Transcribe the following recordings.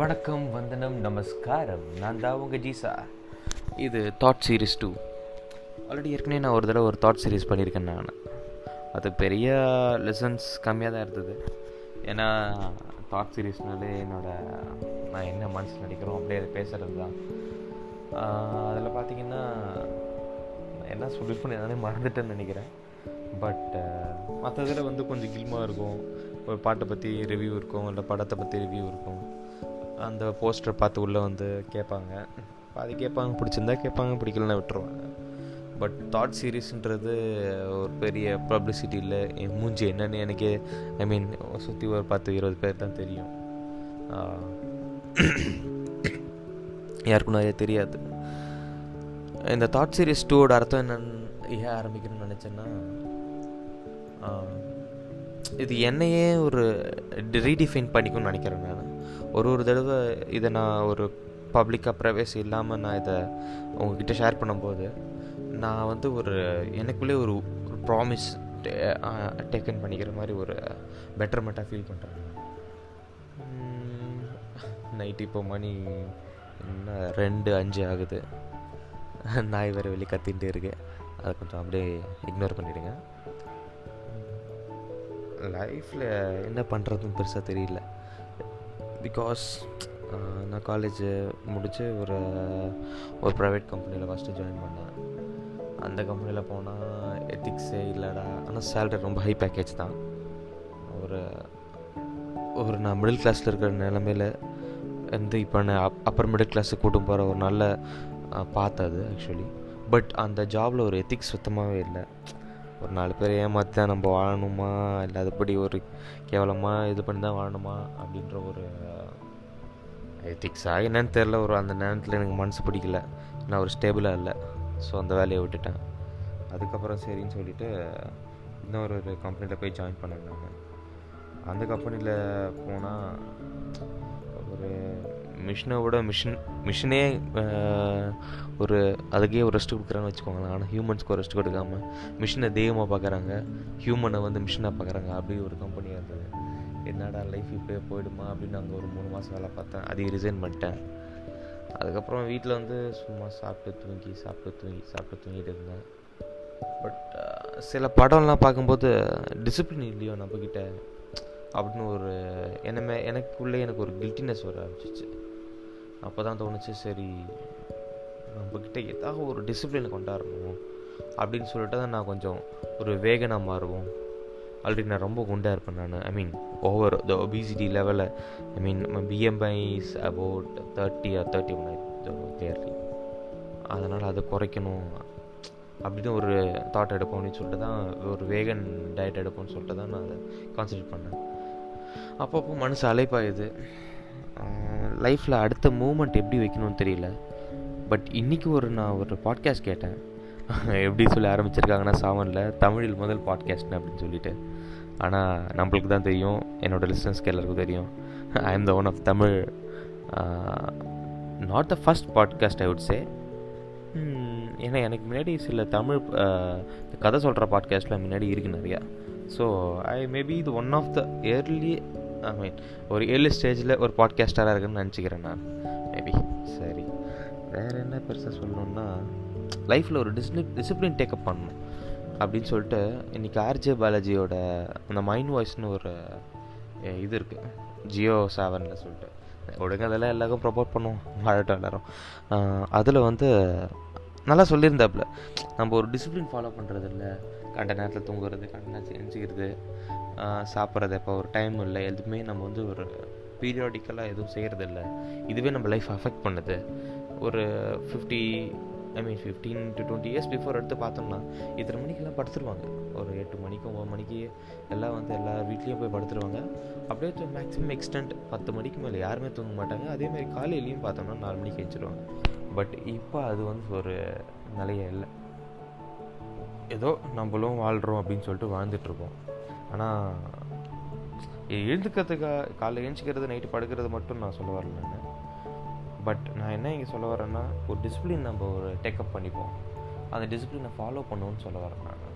வணக்கம் வந்தனம் நமஸ்காரம். நான் தான் உங்கள் ஜீசா. இது தாட் சீரீஸ் டூ ஆல்ரெடி ஏற்கனவே நான் ஒரு தடவை ஒரு தாட் சீரீஸ் பண்ணியிருக்கேன் நான். அது பெரிய லெசன்ஸ் கம்மியாக தான் இருந்தது. ஏன்னா தாட் சீரீஸ்னாலே என்னோட நான் என்ன மனசில் நினைக்கிறோம் அப்படியே அதை பேசுகிறது தான். அதில் பார்த்தீங்கன்னா என்ன சொல்லியிருப்பேன் நானே மறந்துட்டேன்னு நினைக்கிறேன். பட் மற்றதில் வந்து கொஞ்சம் கில்மாக இருக்கும். ஒரு பாட்டை பற்றி ரிவ்யூ இருக்கும் இல்லை படத்தை பற்றி ரிவ்யூ இருக்கும். அந்த போஸ்டர் பார்த்து உள்ளே வந்து கேட்பாங்க. பாதி கேட்பாங்க பிடிச்சிருந்தா கேட்பாங்க பிடிக்கலன்னா விட்டுருவாங்க. பட் தாட் சீரீஸ்ன்றது ஒரு பெரிய பப்ளிசிட்டி இல்லை. என் மூஞ்சி என்னன்னு எனக்கே ஐ மீன் சுற்றி ஒரு பத்து இருபது பேர் தான் தெரியும். யாருக்கும் நிறைய தெரியாது. இந்த தாட் சீரீஸ் டூவோட அர்த்தம் என்னன்னு ஏன் ஆரம்பிக்கணும்னு நினச்சேன்னா இது என்னையே ஒரு ரீடிஃபைன் பண்ணிக்கணும்னு நினைக்கிறேன் நான். ஒரு ஒரு தடவை இதை நான் ஒரு பப்ளிக்காக ப்ரைவேசி இல்லாமல் நான் இதை உங்ககிட்ட ஷேர் பண்ணும்போது நான் வந்து ஒரு எனக்குள்ளே ஒரு ஒரு ப்ராமிஸ் டேக்கன் பண்ணிக்கிற மாதிரி ஒரு பெட்டர்மெண்ட்டாக ஃபீல் பண்ணுறேன் நைட் இப்போ மணி என்ன ரெண்டு அஞ்சு ஆகுது. நாய் வேறு வெளியே கத்தின்ட்டு இருக்கு. அதை கொஞ்சம் அப்படியே இக்னோர் பண்ணிவிடுங்க லைஃப்பில் என்ன பண்ணுறதுன்னு பெருசாக தெரியல. பிகாஸ் uh, நான் காலேஜ் முடித்து ஒரு ஒரு ப்ரைவேட் கம்பெனியில் ஃபஸ்ட்டு ஜாயின் பண்ணேன். அந்த கம்பெனியில் போனால் எத்திக்ஸே இல்லைடா. ஆனால் சேலரி ரொம்ப ஹை பேக்கேஜ் தான். ஒரு ஒரு நான் மிடில் கிளாஸில் இருக்கிற நிலமையில் வந்து இப்போ நான் அப் அப்பர் மிடில் கிளாஸுக்கு கூட்டும் போகிற ஒரு நல்ல பார்த்தது ஆக்சுவலி பட் அந்த ஜாபில் ஒரு எத்திக்ஸ் சுத்தமாகவே இல்லை. ஒரு நாலு பேர் ஏமாற்றி தான் நம்ம வாழணுமா? இல்லை அதுபடி ஒரு கேவலமாக இது பண்ணி தான் வாழணுமா? அப்படின்ற ஒரு uh, எத்திக்ஸாக என்னன்னு தெரில ஒரு அந்த நேரத்தில் எனக்கு மனசு பிடிக்கல. நான் ஒரு ஸ்டேபிளாக இல்லை. ஸோ அந்த வேலையை விட்டுட்டேன். அதுக்கப்புறம் சரின்னு சொல்லிவிட்டு இன்னொரு ஒரு கம்பெனியில் போய் ஜாயின் பண்ணேன் அந்த கம்பெனியில் போனால் ஒரு மிஷினை விட மிஷின் மிஷினே ஒரு அதுக்கே ஒரு ரெஸ்ட் கொடுக்குறான்னு வச்சுக்கோங்களேன். ஆனால் ஹியூமன்ஸ்க்கு ஒரு ரெஸ்ட் கொடுக்காம மிஷினை தெய்வமாக பார்க்குறாங்க ஹியூமனை வந்து மிஷினாக பார்க்குறாங்க அப்படி ஒரு கம்பெனியாக இருந்தது என்னடா லைஃப் இப்படியே போயிடுமா அப்படின்னு அங்கே ஒரு மூணு மாதம் வேலை பார்த்தேன். அதையும் ரிசைன் பண்ணிட்டேன். அதுக்கப்புறம் வீட்டில் வந்து சும்மா சாப்பிட்டு தூங்கி சாப்பிட்டு தூங்கி சாப்பிட்டு தூங்கிட்டு இருந்தேன். பட் சில படம்லாம் பார்க்கும்போது டிசிப்ளின் இல்லையோ நம்மக்கிட்ட அப்படின்னு ஒரு என்னமே எனக்குள்ளே எனக்கு ஒரு கில்ட்டினஸ் வர ஆரம்பிச்சிச்சு. அப்போ தான் தோணுச்சு சரி நம்மக்கிட்ட ஏதாவது ஒரு டிசிப்ளினை கொண்டாடணும் அப்படின்னு சொல்லிட்டு தான் நான் கொஞ்சம் ஒரு வேகனாக மாறுவோம். ஆல்ரெடி நான் ரொம்ப குண்டாக இருப்பேன் நான். ஐ மீன் ஓவர் த ஒபிசிட்டி லெவலில் I mean BMI is about thirty or thirty one thirty அதனால் அதை குறைக்கணும். அப்படின்னு ஒரு தாட் எடுப்போம்னு சொல்லிட்டு தான் ஒரு வேகன் டயட் எடுப்போம்னு சொல்லிட்டு தான் நான் அதை கான்சன்ட்ரேட் பண்ணேன். அப்பப்போ மனசு அலைப்பாயுது. லைஃப்பில் அடுத்த மூமெண்ட் எப்படி வைக்கணும்னு தெரியல. பட் இன்றைக்கி ஒரு நான் ஒரு பாட்காஸ்ட் கேட்டேன். எப்படி சொல்லி ஆரம்பிச்சிருக்காங்கன்னா சாவனில் தமிழில் முதல் பாட்காஸ்ட்னு அப்படின்னு சொல்லிட்டு. ஆனால் நம்மளுக்கு தான் தெரியும் என்னோடய லிசன்ஸ்க்கு எல்லாருக்கும் தெரியும். I am the one of Tamil not the first podcast I would say ஏன்னா எனக்கு முன்னாடி சில தமிழ் கதை சொல்கிற பாட்காஸ்ட்லாம் முன்னாடி இருக்குது நிறையா. ஸோ ஐ மேபி இது one of the early I mean ஒரு ஏழு ஸ்டேஜில் ஒரு பாட்காஸ்டராக இருக்குன்னு நினச்சிக்கிறேன் நான். மேபி சரி. வேறு என்ன பெருசாக சொல்லணுன்னா லைஃப்பில் ஒரு டிஸ்னி டிசிப்ளின் டேக்கப் பண்ணணும். அப்படின்னு சொல்லிட்டு இன்றைக்கி ஆர்ஜே பாலாஜியோட அந்த மைண்ட் வாய்ஸ்னு ஒரு இது இருக்குது ஜியோ செவனில் சொல்லிட்டு. ஒழுங்கு அதெல்லாம் எல்லாருக்கும் ப்ரொமோட் பண்ணுவோம். வாழட்டும் எல்லாரும். அதில் வந்து நல்லா சொல்லியிருந்தாப்புல. நம்ம ஒரு டிசிப்ளின் ஃபாலோ பண்ணுறது இல்லை கண்ட நேரத்தில் தூங்குறது கண்ட நேரத்தில் எஞ்சிக்கிறது சாப்பிட்றது இப்போ ஒரு டைம் இல்லை. எதுவுமே நம்ம வந்து ஒரு பீரியாடிக்கலாக எதுவும் செய்கிறதில்ல இதுவே நம்ம லைஃப் அஃபெக்ட் பண்ணுது. ஒரு fifty I mean fifteen to twenty years before எடுத்து பார்த்தோம்னா இத்தனை மணிக்கெல்லாம் படுத்துருவாங்க. ஒரு எட்டு மணிக்கு ஒம்பது மணிக்கு எல்லாம் வந்து எல்லா வீட்லேயும் போய் படுத்துருவாங்க. அப்படியே மேக்ஸிமம் எக்ஸ்டென்ட் பத்து மணிக்கு மேலே யாருமே தூங்க மாட்டாங்க. அதேமாதிரி காலையிலையும் பார்த்தோம்னா நாலு மணிக்கு எழுச்சிருவாங்க பட் இப்போ அது வந்து ஒரு நிலையே இல்லை. ஏதோ நம்மளும் வாழ்கிறோம் அப்படின்னு சொல்லிட்டு வாழ்ந்துட்டுருக்கோம் ஆனால் எழுந்துக்கிறதுக்காக காலைல எழுந்திக்கிறது நைட்டு படுக்கிறது மட்டும் நான் சொல்ல வரல நான். பட் நான் என்ன இங்கே சொல்ல வரேன்னா ஒரு டிசிப்ளின் நம்ம ஒரு டேக்கப் பண்ணிப்போம். அந்த டிசிப்ளினை ஃபாலோ பண்ணுவோன்னு சொல்ல வரேன் நான்.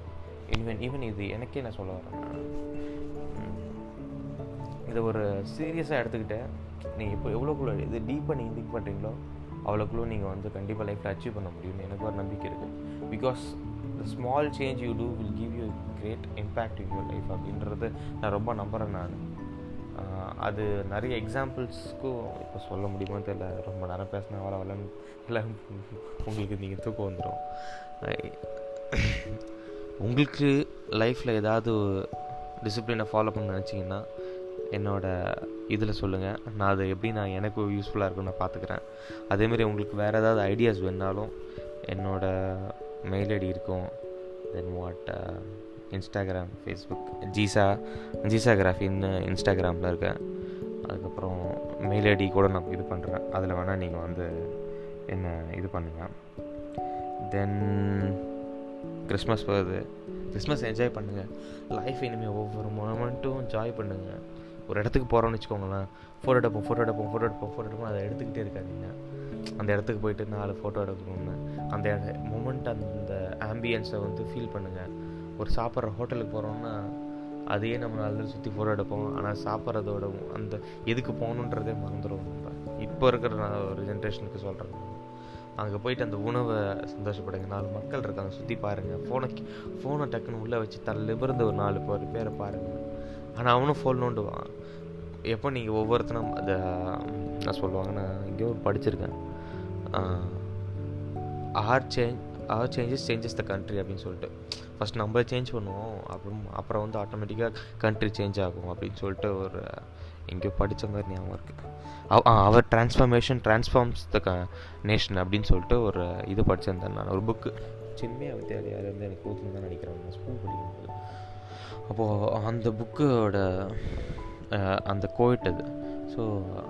ஈவன் ஈவன் இது எனக்கே நான் சொல்ல வரேன் இதை ஒரு சீரியஸாக எடுத்துக்கிட்டேன் நீங்கள் இப்போ எவ்வளோக்குள்ள இது டீப்பாக நீங்கள் திங்க் பண்ணுறீங்களோ அவ்வளோக்குள்ள நீங்கள் வந்து கண்டிப்பாக லைஃப்பில் அச்சீவ் பண்ண முடியும்னு எனக்கு ஒரு நம்பிக்கை இருக்குது because small change you do will give you great impact in your life அப்படின்றது நான் ரொம்ப நம்புகிறேன் நான். அது நிறைய எக்ஸாம்பிள்ஸ்க்கும் இப்போ சொல்ல முடியுமான்னு தெரியல. ரொம்ப நேரம் பேசினா வள வளன்னு இல்லை. உங்களுக்கு நீங்கள் தூக்கம் வந்துடும் உங்களுக்கு லைஃப்பில் ஏதாவது டிசிப்ளினை ஃபாலோ பண்ண நினச்சிங்கன்னா என்னோடய இதில் சொல்லுங்கள் நான் அதை எப்படி நான் எனக்கு யூஸ்ஃபுல்லாக இருக்குன்னு நான் பார்த்துக்கிறேன் அதேமாரி உங்களுக்கு வேறு ஏதாவது ஐடியாஸ் வேணாலும் என்னோடய மெயில் ஐடி இருக்கும். தென் வாட் இன்ஸ்டாகிராம் ஃபேஸ்புக் ஜீசா ஜீசா கிராஃபின்னு இன்ஸ்டாகிராமில் இருக்கேன். அதுக்கப்புறம் மெயில் ஐடி கூட நான் இது பண்ணுறேன் அதில் வேணால் நீங்கள் வந்து என்ன இது பண்ணுங்கள் தென் கிறிஸ்மஸ் வருது கிறிஸ்மஸ் என்ஜாய் பண்ணுங்கள் லைஃப் இனிமேல் ஒவ்வொரு மொமெண்ட்டும் ஜாய் பண்ணுங்கள் ஒரு இடத்துக்கு போகிறோன்னு வச்சுக்கோங்களேன். ஃபோட்டோ எடுப்போம் ஃபோட்டோ எடுப்போம் ஃபோட்டோ எடுப்போம் ஃபோட்டோ எடுப்போம். அதை எடுத்துக்கிட்டே இருக்காதீங்க. அந்த இடத்துக்கு போயிட்டு நாலு ஃபோட்டோ எடுக்கணும்னு. அந்த மூமெண்ட் அந்த ஆம்பியன்ஸை வந்து ஃபீல் பண்ணுங்கள் ஒரு சாப்பிட்ற ஹோட்டலுக்கு போகிறோம்னா அதையே நம்ம நல்லா சுற்றி ஃபோட்டோ எடுப்போம். ஆனால் சாப்பிட்றதோட அந்த எதுக்கு போகணுன்றதே மறந்துடும் நம்ம. இப்போ இருக்கிற நான் ஒரு ஜென்ரேஷனுக்கு சொல்கிறேன் அங்கே போயிட்டு அந்த உணவை சந்தோஷப்படுங்க. நாலு மக்கள் இருக்காங்க. சுற்றி பாருங்கள் ஃபோனை ஃபோனை டக்குன்னு உள்ளே வச்சு தள்ளிபிருந்து ஒரு நாலு பேர் பேரை பாருங்கள் ஆனால் அவனும் ஃபோன் நோண்டுவான். எப்போ நீங்கள் ஒவ்வொருத்தனும் அதை நான் சொல்லுவாங்க நான் எங்கேயோ படிச்சிருக்கேன். Our change our changes changes the country அப்படின்னு சொல்லிட்டு. ஃபஸ்ட் நம்ம சேஞ்ச் பண்ணுவோம் அப்புறம் அப்புறம் வந்து ஆட்டோமேட்டிக்காக கண்ட்ரி சேஞ்ச் ஆகும் அப்படின்னு சொல்லிட்டு ஒரு எங்கேயோ படித்த மாதிரி ஞாபகம் இருக்குது அவர் டிரான்ஸ்ஃபர்மேஷன் டிரான்ஸ்ஃபார்ம்ஸ் த க நேஷன் அப்படின்னு சொல்லிட்டு ஒரு இது படிச்சிருந்தேன் நான். ஒரு புக்கு சின்மையா வித்யாலயாவில் இருந்து எனக்கு ஊற்றுன்னு தான் நினைக்கிறேன். நான் ஸ்கூல் படிக்கும்போது. அப்போது அந்த புக்கோட அந்த கோயிட் அது. ஸோ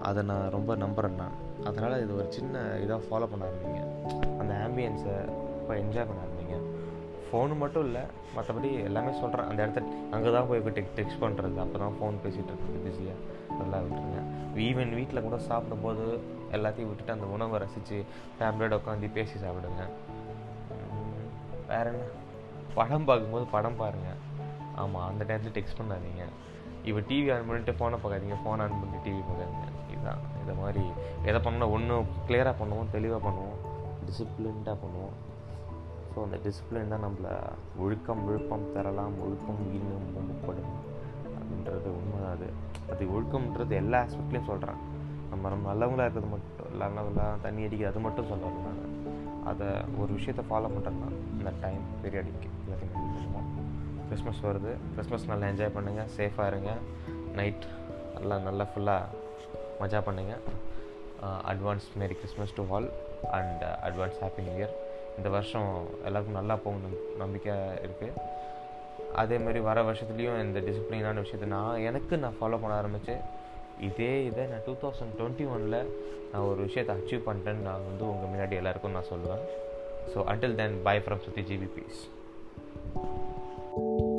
அதை நான் ரொம்ப நம்புகிறேன் நான். அதனால் இது ஒரு சின்ன இதாக ஃபாலோ பண்ண ஆரம்பிங்க அந்த ஆம்பியன்ஸை இப்போ என்ஜாய் பண்ண ஆரம்பிங்க ஃபோனு மட்டும் இல்லை மற்றபடி எல்லாமே சொல்கிறேன் அந்த இடத்த அங்கே தான் போய் போய் டெக் டெக்ஸ்ட் பண்ணுறது அப்போ தான் ஃபோன் பேசிகிட்டு இருக்குது பிஸியாக நல்லா விட்டுருங்க. ஈவன் வீட்டில் கூட சாப்பிடும்போது எல்லாத்தையும் விட்டுட்டு அந்த உணவை ரசித்து ஃபேமிலியோட உட்காந்து பேசி சாப்பிடுங்க. வேற என்ன? படம் பார்க்கும்போது படம் பாருங்கள் ஆமாம் அந்த நேரத்தில் டெக்ஸ்ட் பண்ணாதீங்க. இப்போ டிவி ஆன் பண்ணிட்டு ஃபோனை பார்க்காதீங்க. ஃபோன் ஆன் பண்ணிட்டு டிவி பார்க்காதீங்க. இதுதான். இதை மாதிரி எதை பண்ணணும் ஒன்று கிளியராக பண்ணுவோம் தெளிவாக பண்ணுவோம் டிசிப்ளின்டாக பண்ணுவோம். ஸோ அந்த டிசிப்ளின் தான் நம்மளை ஒழுக்கம் விழுப்பம் தரலாம் ஒழுக்கம் இன்னும் மும்பப்படும். அப்படின்றது உண்மை அது. அது ஒழுக்கம்ன்றது எல்லா ஆஸ்பெக்ட்லேயும் சொல்கிறேன் நம்ம நம்ம நல்லவங்களாக இருக்கிறது மட்டும் நல்லவங்களாம் தண்ணி அடிக்கிறது அது மட்டும் சொல்லலாம் நான் அதை ஒரு விஷயத்தை ஃபாலோ பண்ணுறேன்னா இந்த டைம் பீரியடிக்கு எல்லாத்தையும் கிறிஸ்மஸ் வருது. கிறிஸ்மஸ் நல்லா என்ஜாய் பண்ணுங்கள் சேஃபாக இருங்க. நைட் நல்லா நல்லா ஃபுல்லாக மஜா பண்ணுங்கள் advance merry Christmas to all and advance happy new year இந்த வருஷம் எல்லாருக்கும் நல்லா போகணும் நம்பிக்கை இருக்குது அதேமாரி வர வருஷத்துலேயும் இந்த டிசிப்ளினான விஷயத்தை நான் எனக்கு நான் ஃபாலோ பண்ண ஆரம்பித்தேன் இதே இதை நான் டூ தௌசண்ட் டுவெண்ட்டி ஒனில் நான் ஒரு விஷயத்தை அச்சீவ் பண்ணிட்டேன்னு நான் வந்து உங்கள் முன்னாடி எல்லாருக்கும் நான் சொல்லுவேன். So until then bye from சுத்தி ஜிபி பீஸ் you